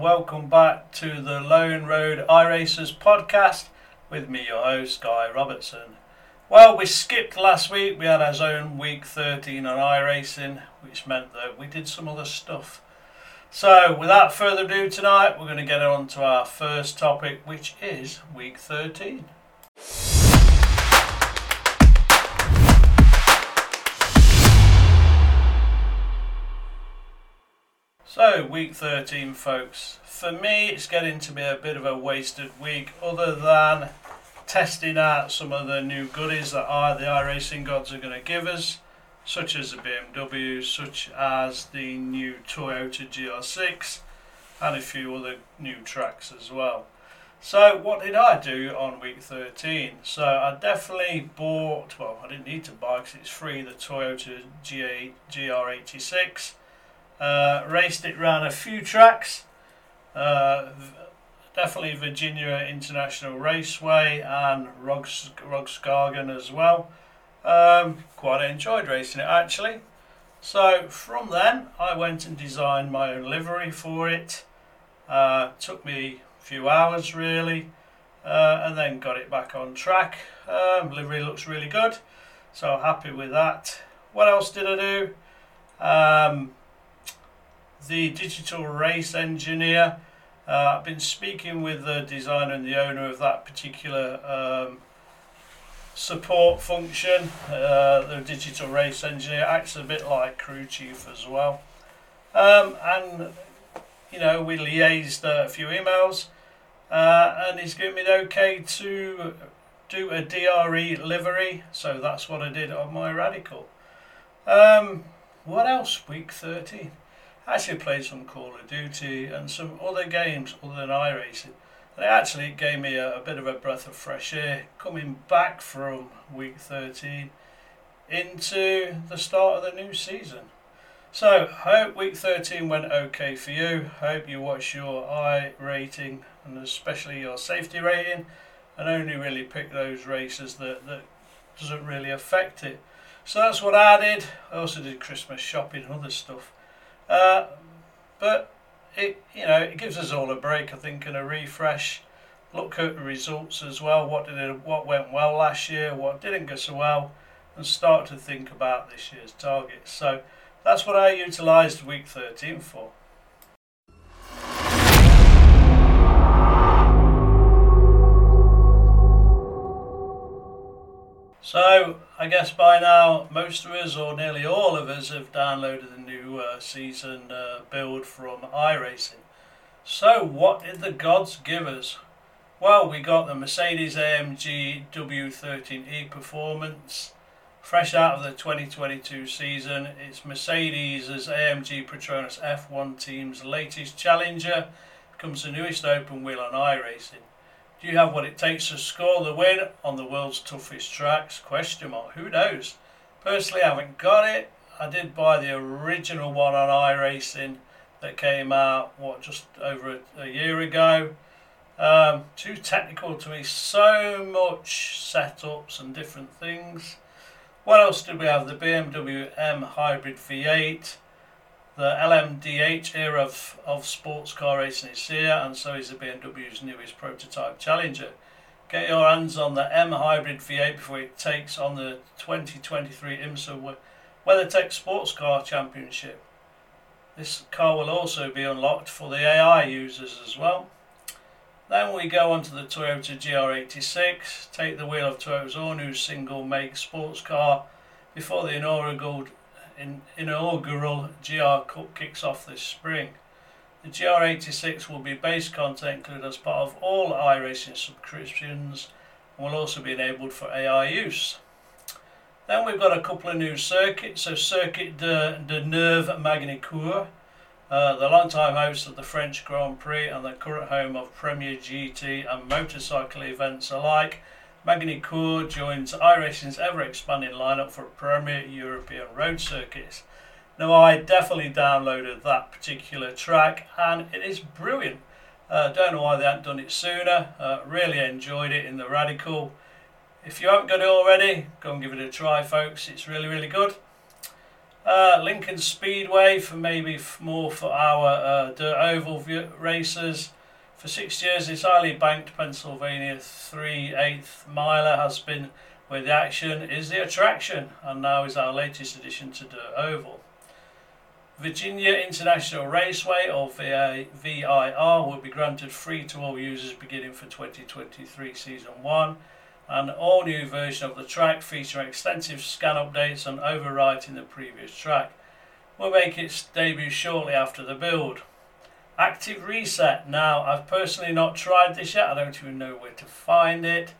welcome back to the Lone Road iRacers podcast with me, your host, Guy Robertson. Well, we skipped last week. We had our own week 13 on iRacing, which meant that we did some other stuff. So, without further ado, tonight we're going to get on to our first topic, which is week 13. So, week 13, folks. For me, it's getting to be a bit of a wasted week, other than testing out some of the new goodies that I, the iRacing gods are going to give us, such as the BMW, such as the new Toyota GR86, and a few other new tracks as well. So, what did I do on week 13? So, I definitely bought, well, I didn't need to buy because it's free, the Toyota GA, GR86. Uh, raced it around a few tracks. Uh, definitely Virginia International Raceway and Rogs, as well. Um, quite enjoyed racing it actually. So from then I went and designed my own livery for it. Uh, took me a few hours really uh, and then got it back on track. Um, livery looks really good so happy with that. What else did I do? Um, the digital race engineer uh, I've been speaking with the designer and the owner of that particular um, support function. Uh, the digital race engineer acts a bit like crew chief as well. Um, and, you know, we liaised a few emails uh, and he's given me the okay to do a DRE livery. So that's what I did on my Radical. Um, what else? Week 13 actually played some Call of Duty and some other games other than iRacing. And it actually gave me a, a bit of a breath of fresh air coming back from week 13 into the start of the new season. So, hope week 13 went okay for you. Hope you watch your iRating and especially your safety rating and only really pick those races that, that doesn't really affect it. So that's what I did. I also did Christmas shopping and other stuff. Uh, but it you know it gives us all a break, I think, and a refresh. Look at the results as well. What did it, what went well last year? What didn't go so well? And start to think about this year's targets. So that's what I utilised week 13 for. So I guess by now most of us, or nearly all of us, have downloaded the new uh, season uh, build from iRacing. So what did the gods give us? Well, we got the Mercedes AMG W13E Performance, fresh out of the 2022 season. It's Mercedes' AMG Petronas F1 team's latest challenger. Becomes the newest open wheel on iRacing. Do you have what it takes to score the win on the world's toughest tracks? Question mark. Who knows? Personally, I haven't got it. I did buy the original one on iRacing that came out what just over a, a year ago. Um, too technical to me. So much setups and different things. What else did we have? The BMW M Hybrid V8 the LMDH era of, of sports car racing is here, and so is the BMW's newest prototype Challenger. Get your hands on the M Hybrid V8 before it takes on the 2023 IMSA WeatherTech Sports Car Championship. This car will also be unlocked for the AI users as well. Then we go on to the Toyota GR86, take the wheel of Toyota's all new single make sports car before the inaugural in, inaugural GR Cup kicks off this spring. The GR86 will be base content included as part of all iRacing subscriptions and will also be enabled for AI use. Then we've got a couple of new circuits. So Circuit de, de Nevers Magny-Cours, uh, the long-time host of the French Grand Prix and the current home of Premier GT and motorcycle events alike, Magny-Cours joins iRacing's ever expanding lineup for premier European road circuits. Now, I definitely downloaded that particular track and it is brilliant. Uh, don't know why they haven't done it sooner. Uh, really enjoyed it in the Radical. If you haven't got it already, go and give it a try, folks. It's really, really good. Uh, Lincoln Speedway for maybe more for our uh, dirt oval racers. For six years, this highly banked Pennsylvania 3 8th miler has been where the action is the attraction, and now is our latest addition to dirt oval. Virginia International Raceway, or VIR, will be granted free to all users beginning for 2023 Season 1. An all new version of the track featuring extensive scan updates and overwriting the previous track will make its debut shortly after the build. Active Reset. Now, I've personally not tried this yet, I don't even know where to find it.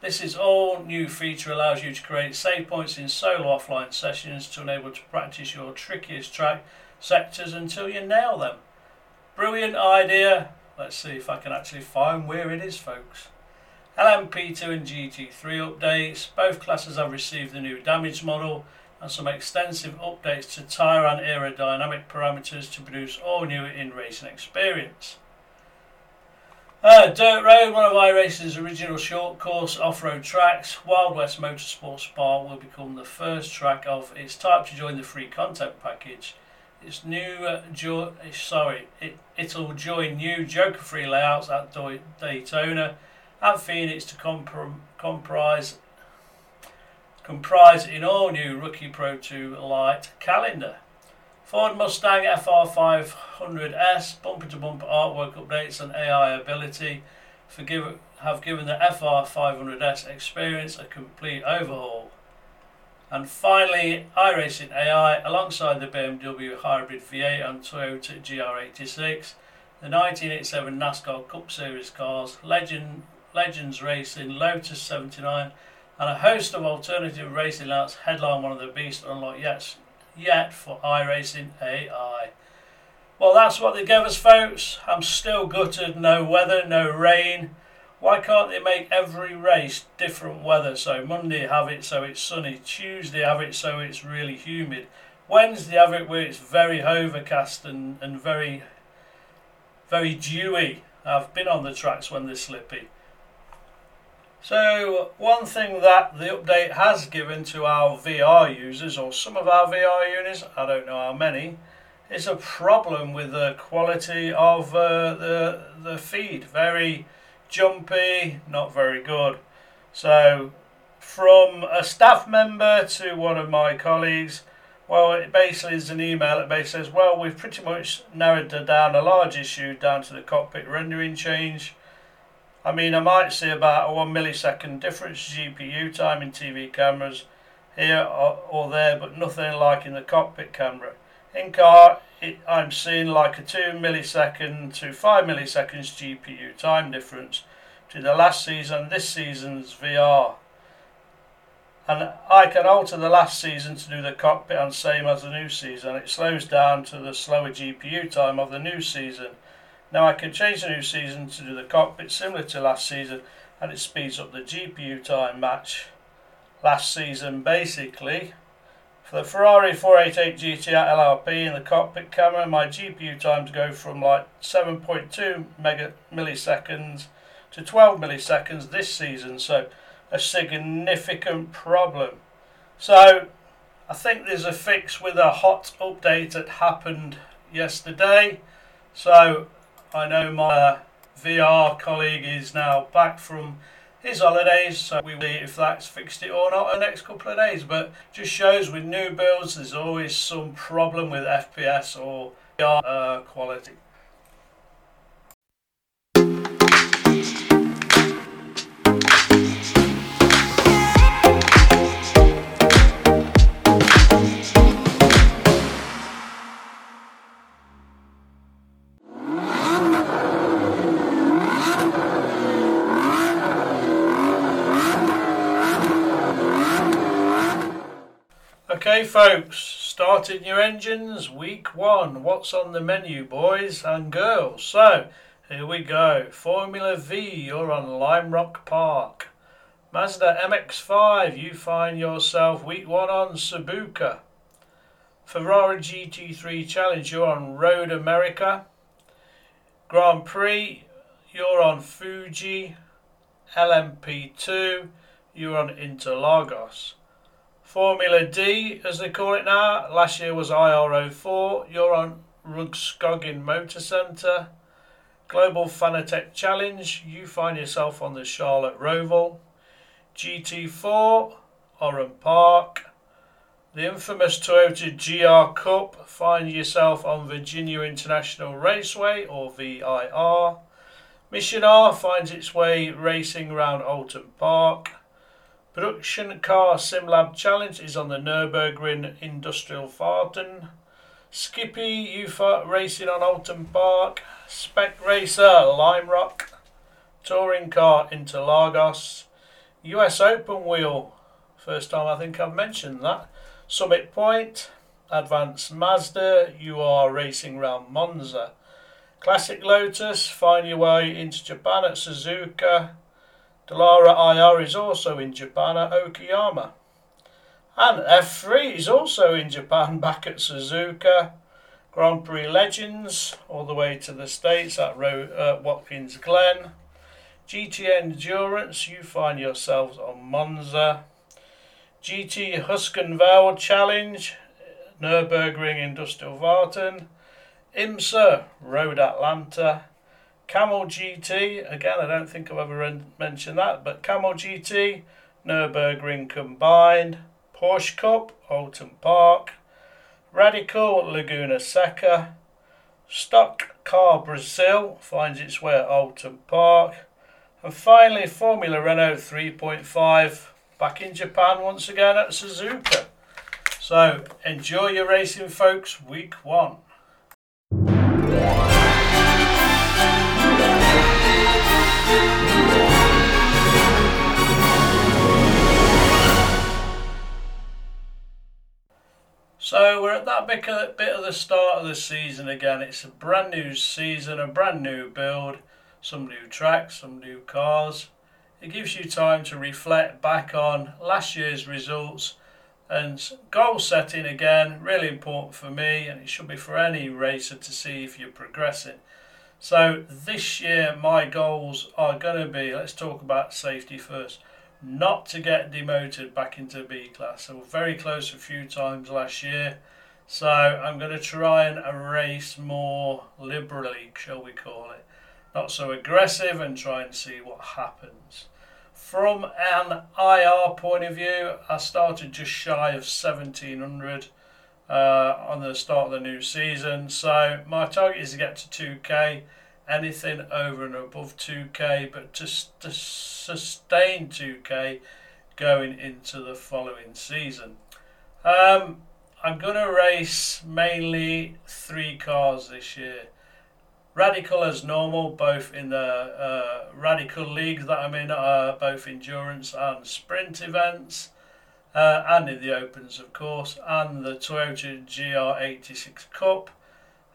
This is all new feature allows you to create save points in solo offline sessions to enable to practice your trickiest track sectors until you nail them. Brilliant idea. Let's see if I can actually find where it is, folks. LMP2 and GT3 updates. Both classes have received the new damage model and some extensive updates to tyre and aerodynamic parameters to produce all new in racing experience. Uh, Dirt Road, one of iRacing's original short course off road tracks, Wild West Motorsport Spa will become the first track of its type to join the free content package. Its new, uh, jo- sorry, it, it'll join new Joker free layouts at Daytona and Phoenix to comprom- comprise comprise in all new Rookie Pro 2 Lite calendar. Ford Mustang FR500S bumper to bumper artwork updates and AI ability have given the FR500S experience a complete overhaul. And finally, iRacing AI alongside the BMW Hybrid V8 and Toyota GR86, the 1987 NASCAR Cup Series cars, Legend, Legends Racing, Lotus 79, and a host of alternative racing layouts headline one of the beasts unlocked yet yet for iRacing AI. Well, that's what they gave us, folks. I'm still gutted. No weather, no rain. Why can't they make every race different weather? So Monday have it so it's sunny, Tuesday have it so it's really humid, Wednesday have it where it's very overcast and, and very, very dewy. I've been on the tracks when they're slippy. So one thing that the update has given to our VR users, or some of our VR units, I don't know how many, is a problem with the quality of uh, the the feed. Very jumpy, not very good. So from a staff member to one of my colleagues, well, it basically is an email that basically says, well, we've pretty much narrowed down a large issue down to the cockpit rendering change I mean, I might see about a one millisecond difference GPU time in TV cameras here or, or there, but nothing like in the cockpit camera. In car, it, I'm seeing like a 2 millisecond to 5 milliseconds GPU time difference to the last season, this season's VR. And I can alter the last season to do the cockpit and same as the new season. It slows down to the slower GPU time of the new season. Now I can change the new season to do the cockpit similar to last season and it speeds up the GPU time match last season basically. For the Ferrari 488 GT LRP in the cockpit camera my GPU times go from like 7.2 mega milliseconds to 12 milliseconds this season so a significant problem. So I think there's a fix with a hot update that happened yesterday. So I know my uh, VR colleague is now back from his holidays, so we will see if that's fixed it or not in the next couple of days. But just shows with new builds, there's always some problem with FPS or VR uh, quality. Okay, folks, starting your engines, week one. What's on the menu, boys and girls? So, here we go. Formula V, you're on Lime Rock Park. Mazda MX5, you find yourself week one on Suzuka. Ferrari GT3 Challenge, you're on Road America. Grand Prix, you're on Fuji. LMP2, you're on Interlagos. Formula D, as they call it now. Last year was IR04. You're on Rudskogen Motor Centre. Global Fanatec Challenge. You find yourself on the Charlotte Roval. GT4, Oran Park. The infamous Toyota GR Cup. Find yourself on Virginia International Raceway or VIR. Mission R finds its way racing around Oulton Park. Production Car SimLab Challenge is on the Nürburgring Industrial Fahrten. Skippy UFA Racing on Oulton Park. Spec Racer Lime Rock. Touring Car Interlagos. US Open Wheel. First time I think I've mentioned that. Summit Point. Advanced Mazda. You are racing around Monza. Classic Lotus. Find your way into Japan at Suzuka. Dallara IR is also in Japan at Okayama. And F3 is also in Japan back at Suzuka. Grand Prix Legends all the way to the States at Ro- uh, Watkins Glen. GT Endurance, you find yourselves on Monza. GT Heusinkveld Challenge, Nürburgring Industrial Warten. IMSA, Road Atlanta. Camel GT, again, I don't think I've ever mentioned that, but Camel GT, Nürburgring combined, Porsche Cup, Oulton Park, Radical Laguna Seca, Stock Car Brazil finds its way at Oulton Park, and finally Formula Renault 3.5 back in Japan once again at Suzuka. So enjoy your racing, folks, week one. So we're at that bit of, the start of the season again. It's a brand new season, a brand new build, some new tracks, some new cars. It gives you time to reflect back on last year's results and goal setting again, really important for me, and it should be for any racer to see if you're progressing. So this year, my goals are going to be let's talk about safety first not to get demoted back into B class. So very close a few times last year. So I'm going to try and race more liberally, shall we call it. Not so aggressive and try and see what happens. From an IR point of view, I started just shy of 1700 uh, on the start of the new season. So my target is to get to 2k anything over and above 2k, but to, to sustain 2k going into the following season. Um, I'm going to race mainly three cars this year. Radical as normal, both in the uh, Radical League that I'm in, uh, both endurance and sprint events, uh, and in the Opens, of course, and the Toyota GR86 Cup.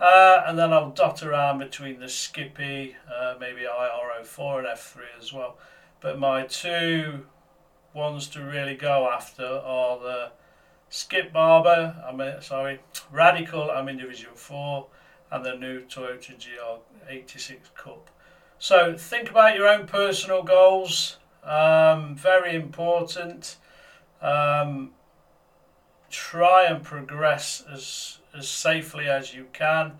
Uh, and then I'll dot around between the Skippy, uh, maybe IR04 and F3 as well. But my two ones to really go after are the Skip Barber, I mean, sorry, Radical, I'm in Division 4, and the new Toyota GR86 Cup. So think about your own personal goals, um, very important. Um, try and progress as as safely as you can.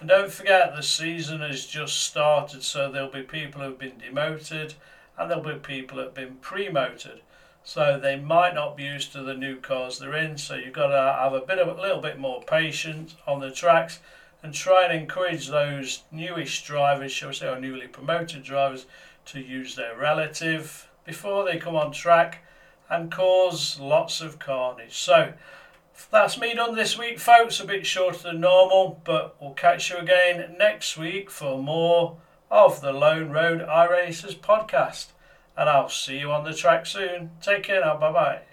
And don't forget the season has just started, so there'll be people who've been demoted and there'll be people who've been promoted. So they might not be used to the new cars they're in. So you've got to have a bit of a little bit more patience on the tracks and try and encourage those newish drivers, shall we say, or newly promoted drivers, to use their relative before they come on track and cause lots of carnage. So that's me done this week, folks. A bit shorter than normal, but we'll catch you again next week for more of the Lone Road iRacers podcast. And I'll see you on the track soon. Take care now. Bye bye.